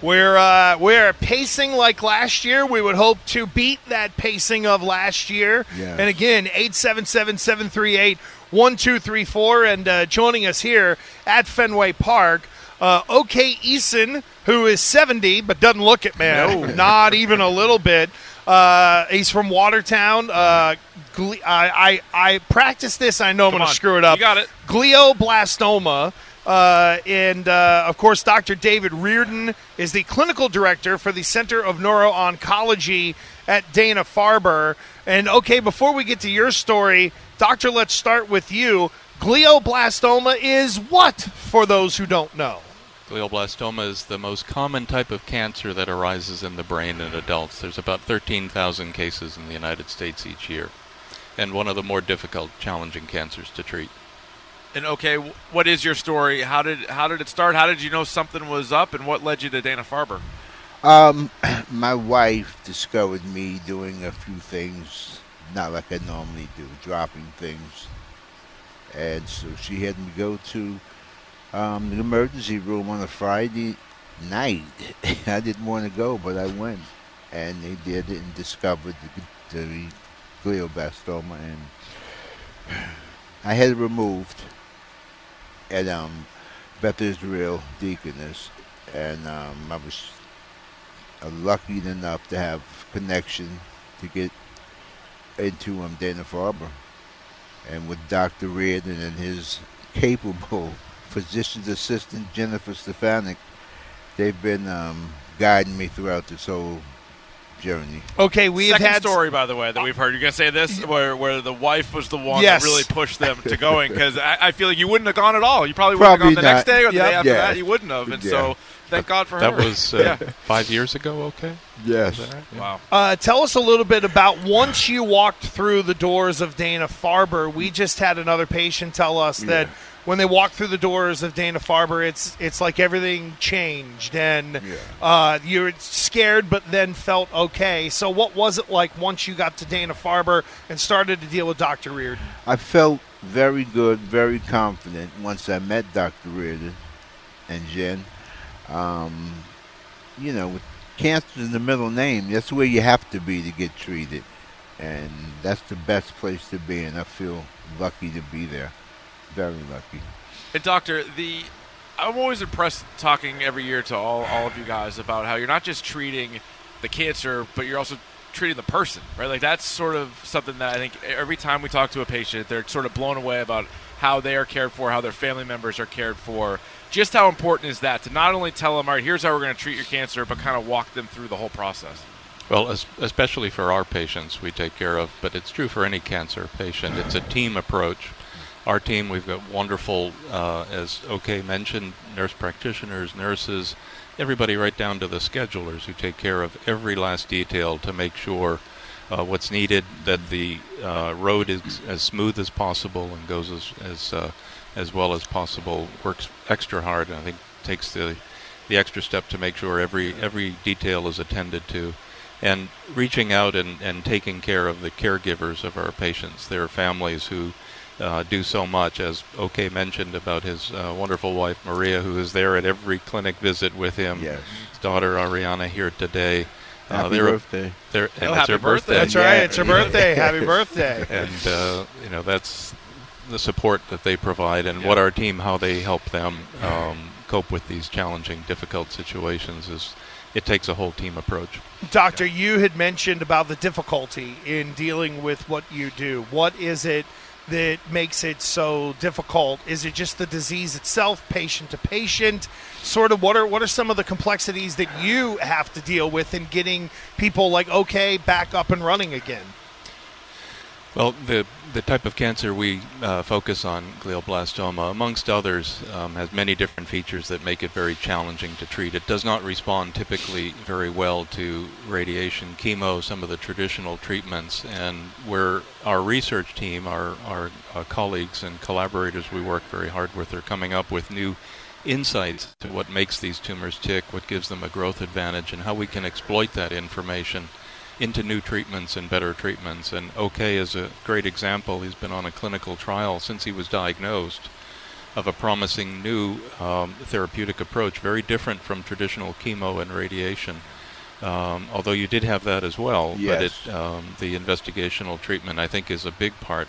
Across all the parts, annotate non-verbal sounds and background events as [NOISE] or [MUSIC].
We're uh, we're pacing like last year. We would hope to beat that pacing of last year. Yeah. And again, 877-738-1234 and uh, joining us here at Fenway Park, uh, OK Eason, who is 70 but doesn't look it, man. No. [LAUGHS] Not even a little bit. Uh, he's from Watertown. Uh, gle- I, I I practice this. I know I'm going to screw it up. You got it. Glioblastoma. Uh, and uh, of course, Dr. David Reardon is the clinical director for the Center of Neuro-Oncology at Dana Farber. And okay, before we get to your story, Doctor, let's start with you. Glioblastoma is what for those who don't know? Glioblastoma is the most common type of cancer that arises in the brain in adults. There's about 13,000 cases in the United States each year, and one of the more difficult, challenging cancers to treat. And okay, what is your story? How did how did it start? How did you know something was up, and what led you to Dana Farber? Um, [CLEARS THROAT] my wife discovered me doing a few things, not like I normally do, dropping things, and so she had me go to um, the emergency room on a Friday night. [LAUGHS] I didn't want to go, but I went, and they did and discovered the, the glioblastoma, and I had removed at um, Beth Israel Deaconess, and um, I was lucky enough to have connection to get into um, Dana Farber, and with Dr. Reardon and his capable [LAUGHS] physician's assistant Jennifer Stefanik, they've been um, guiding me throughout this whole journey. Okay, we have Second had story, by the way, that we've heard. You're gonna say this, where where the wife was the one Yes. that really pushed them to going, because I, I feel like you wouldn't have gone at all. You probably wouldn't Probably have gone the next not. day or the Yep. day after Yeah. that. You wouldn't have, and Yeah. so thank God for her That her. was uh, yeah. five years ago, okay? Yes. Wow. Uh, tell us a little bit about once you walked through the doors of Dana Farber. We just had another patient tell us that Yeah. When they walked through the doors of Dana Farber, it's it's like everything changed, and Yeah. uh, you're scared, but then felt okay. So, what was it like once you got to Dana Farber and started to deal with Doctor Reardon? I felt very good, very confident once I met Dr. Reardon and Jen. Um, you know, with cancer in the middle name, that's where you have to be to get treated. And that's the best place to be, and I feel lucky to be there. Very lucky. And doctor, the I'm always impressed talking every year to all, all of you guys about how you're not just treating the cancer, but you're also treating the person, right? Like that's sort of something that I think every time we talk to a patient, they're sort of blown away about how they are cared for, how their family members are cared for. Just how important is that to not only tell them, all right, here's how we're going to treat your cancer, but kind of walk them through the whole process. Well, es- especially for our patients, we take care of, but it's true for any cancer patient. It's a team approach. Our team, we've got wonderful, uh, as OK mentioned, nurse practitioners, nurses, everybody right down to the schedulers who take care of every last detail to make sure uh, what's needed, that the uh, road is as smooth as possible and goes as as, uh, as well as possible. Works extra hard, and I think takes the the extra step to make sure every every detail is attended to and reaching out and, and taking care of the caregivers of our patients, their families who uh, do so much, as OK mentioned about his uh, wonderful wife Maria, who is there at every clinic visit with him. Yes. His daughter Ariana here today. Happy they're, birthday. They're, and Oh, it's happy her birthday. That's Yeah. right. It's her birthday. Happy [LAUGHS] birthday. and uh, you know that's the support that they provide, and what our team, how they help them um, cope with these challenging, difficult situations is. It takes a whole team approach. Doctor, you had mentioned about the difficulty in dealing with what you do. What is it that makes it so difficult? Is it just the disease itself, patient to patient? Sort of what are what are some of the complexities that you have to deal with in getting people like okay back up and running again? Well, the the type of cancer we uh, focus on, glioblastoma, amongst others, um, has many different features that make it very challenging to treat. It does not respond typically very well to radiation, chemo, some of the traditional treatments, and where our research team, our our uh, colleagues and collaborators we work very hard with, are coming up with new insights to what makes these tumors tick, what gives them a growth advantage, and how we can exploit that information into new treatments and better treatments. And OK is a great example. He's been on a clinical trial since he was diagnosed of a promising new um, therapeutic approach, very different from traditional chemo and radiation. Um, although you did have that as well, Yes. but it, um, the investigational treatment I think is a big part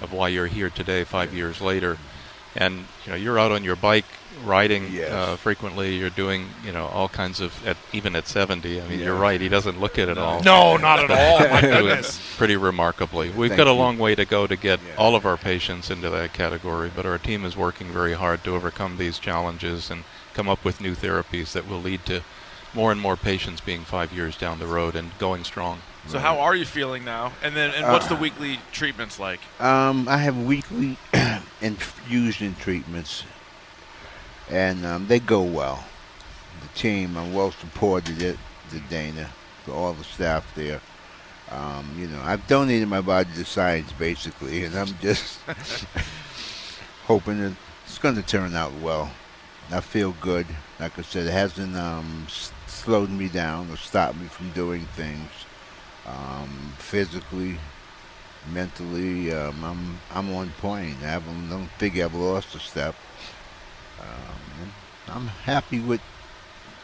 of why you're here today, five years later. And you know you're out on your bike riding Yes. uh, frequently. You're doing you know all kinds of at, even at 70. I mean you're right. He doesn't look it at all. No, not at all. My [LAUGHS] goodness. pretty remarkably. We've Thank got a you. long way to go to get Yeah. all of our patients into that category, but our team is working very hard to overcome these challenges and come up with new therapies that will lead to more and more patients being five years down the road and going strong. So how are you feeling now? And then and what's the weekly treatments like? Um, I have weekly [CLEARS THROAT] infusion treatments, and um, they go well. The team, I'm well supported at the Dana, to all the staff there. Um, you know, I've donated my body to science basically, and I'm just [LAUGHS] hoping that it's going to turn out well. I feel good. Like I said, it hasn't um, slowed me down or stopped me from doing things um, physically, mentally. Um, I'm I'm on point. I haven't, don't think I've lost a step. Um, I'm happy with,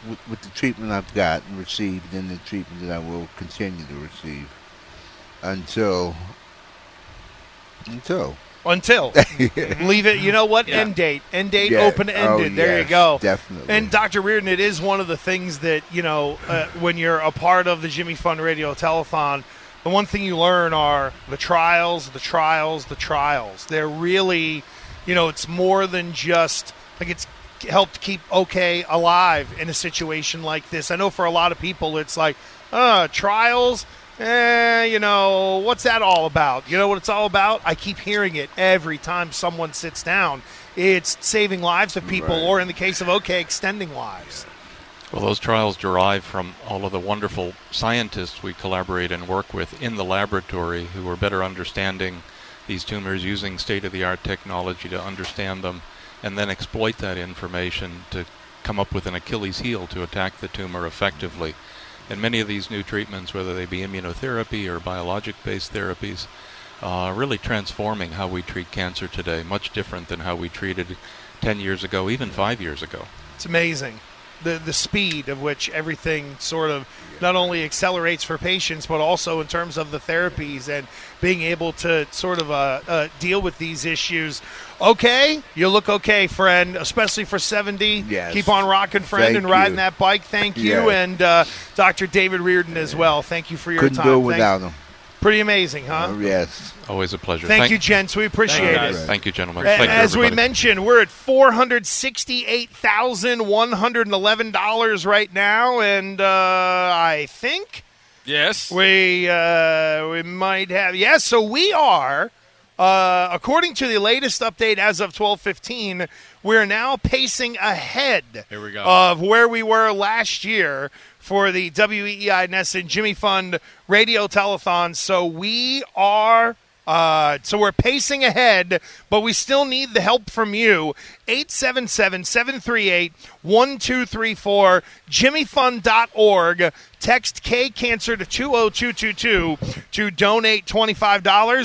with with the treatment I've got and received, and the treatment that I will continue to receive until until Until [LAUGHS] leave it. You know what? Yeah. End date. End date. Yeah. Open ended. Oh, there you go. Definitely. And Dr. Reardon, it is one of the things that, you know, uh, when you're a part of the Jimmy Fund Radio Telethon, the one thing you learn are the trials, the trials, the trials. They're really, you know, it's more than just, like, it's helped keep OK alive in a situation like this. I know for a lot of people, it's like, uh, trials, eh, you know, what's that all about? You know what it's all about? I keep hearing it every time someone sits down. It's saving lives of people, Right. or in the case of OK, extending lives. Well, those trials derive from all of the wonderful scientists we collaborate and work with in the laboratory who are better understanding these tumors using state of the art technology to understand them and then exploit that information to come up with an Achilles heel to attack the tumor effectively. And many of these new treatments, whether they be immunotherapy or biologic based therapies, are really transforming how we treat cancer today, much different than how we treated 10 years ago, even five years ago. It's amazing. The, the speed of which everything sort of not only accelerates for patients, but also in terms of the therapies and being able to sort of uh, uh, deal with these issues. Okay, you look okay, friend, especially for 70. Yes. Keep on rocking, friend, Thank and riding you. that bike. Thank you. And uh, Dr. David Reardon as well. Thank you for your couldn't time. do it Thank- without them. Pretty amazing, huh? Oh, yes. Always a pleasure. Thank, you, gents. We appreciate you, it. guys. Thank you, gentlemen. A- Thank you, As we mentioned, we're at four hundred sixty-eight thousand one hundred eleven dollars right now, and uh, I think Yes. we uh, we might have yes. so we are, uh, according to the latest update as of twelve fifteen, we're now pacing ahead Here we go. of where we were last year for the WEEI NESN Jimmy Fund Radio Telethon. So we are. Uh, so we're pacing ahead, but we still need the help from you. 877-738-1234, jimmyfund.org. Text K-Cancer to 20222 to donate $25.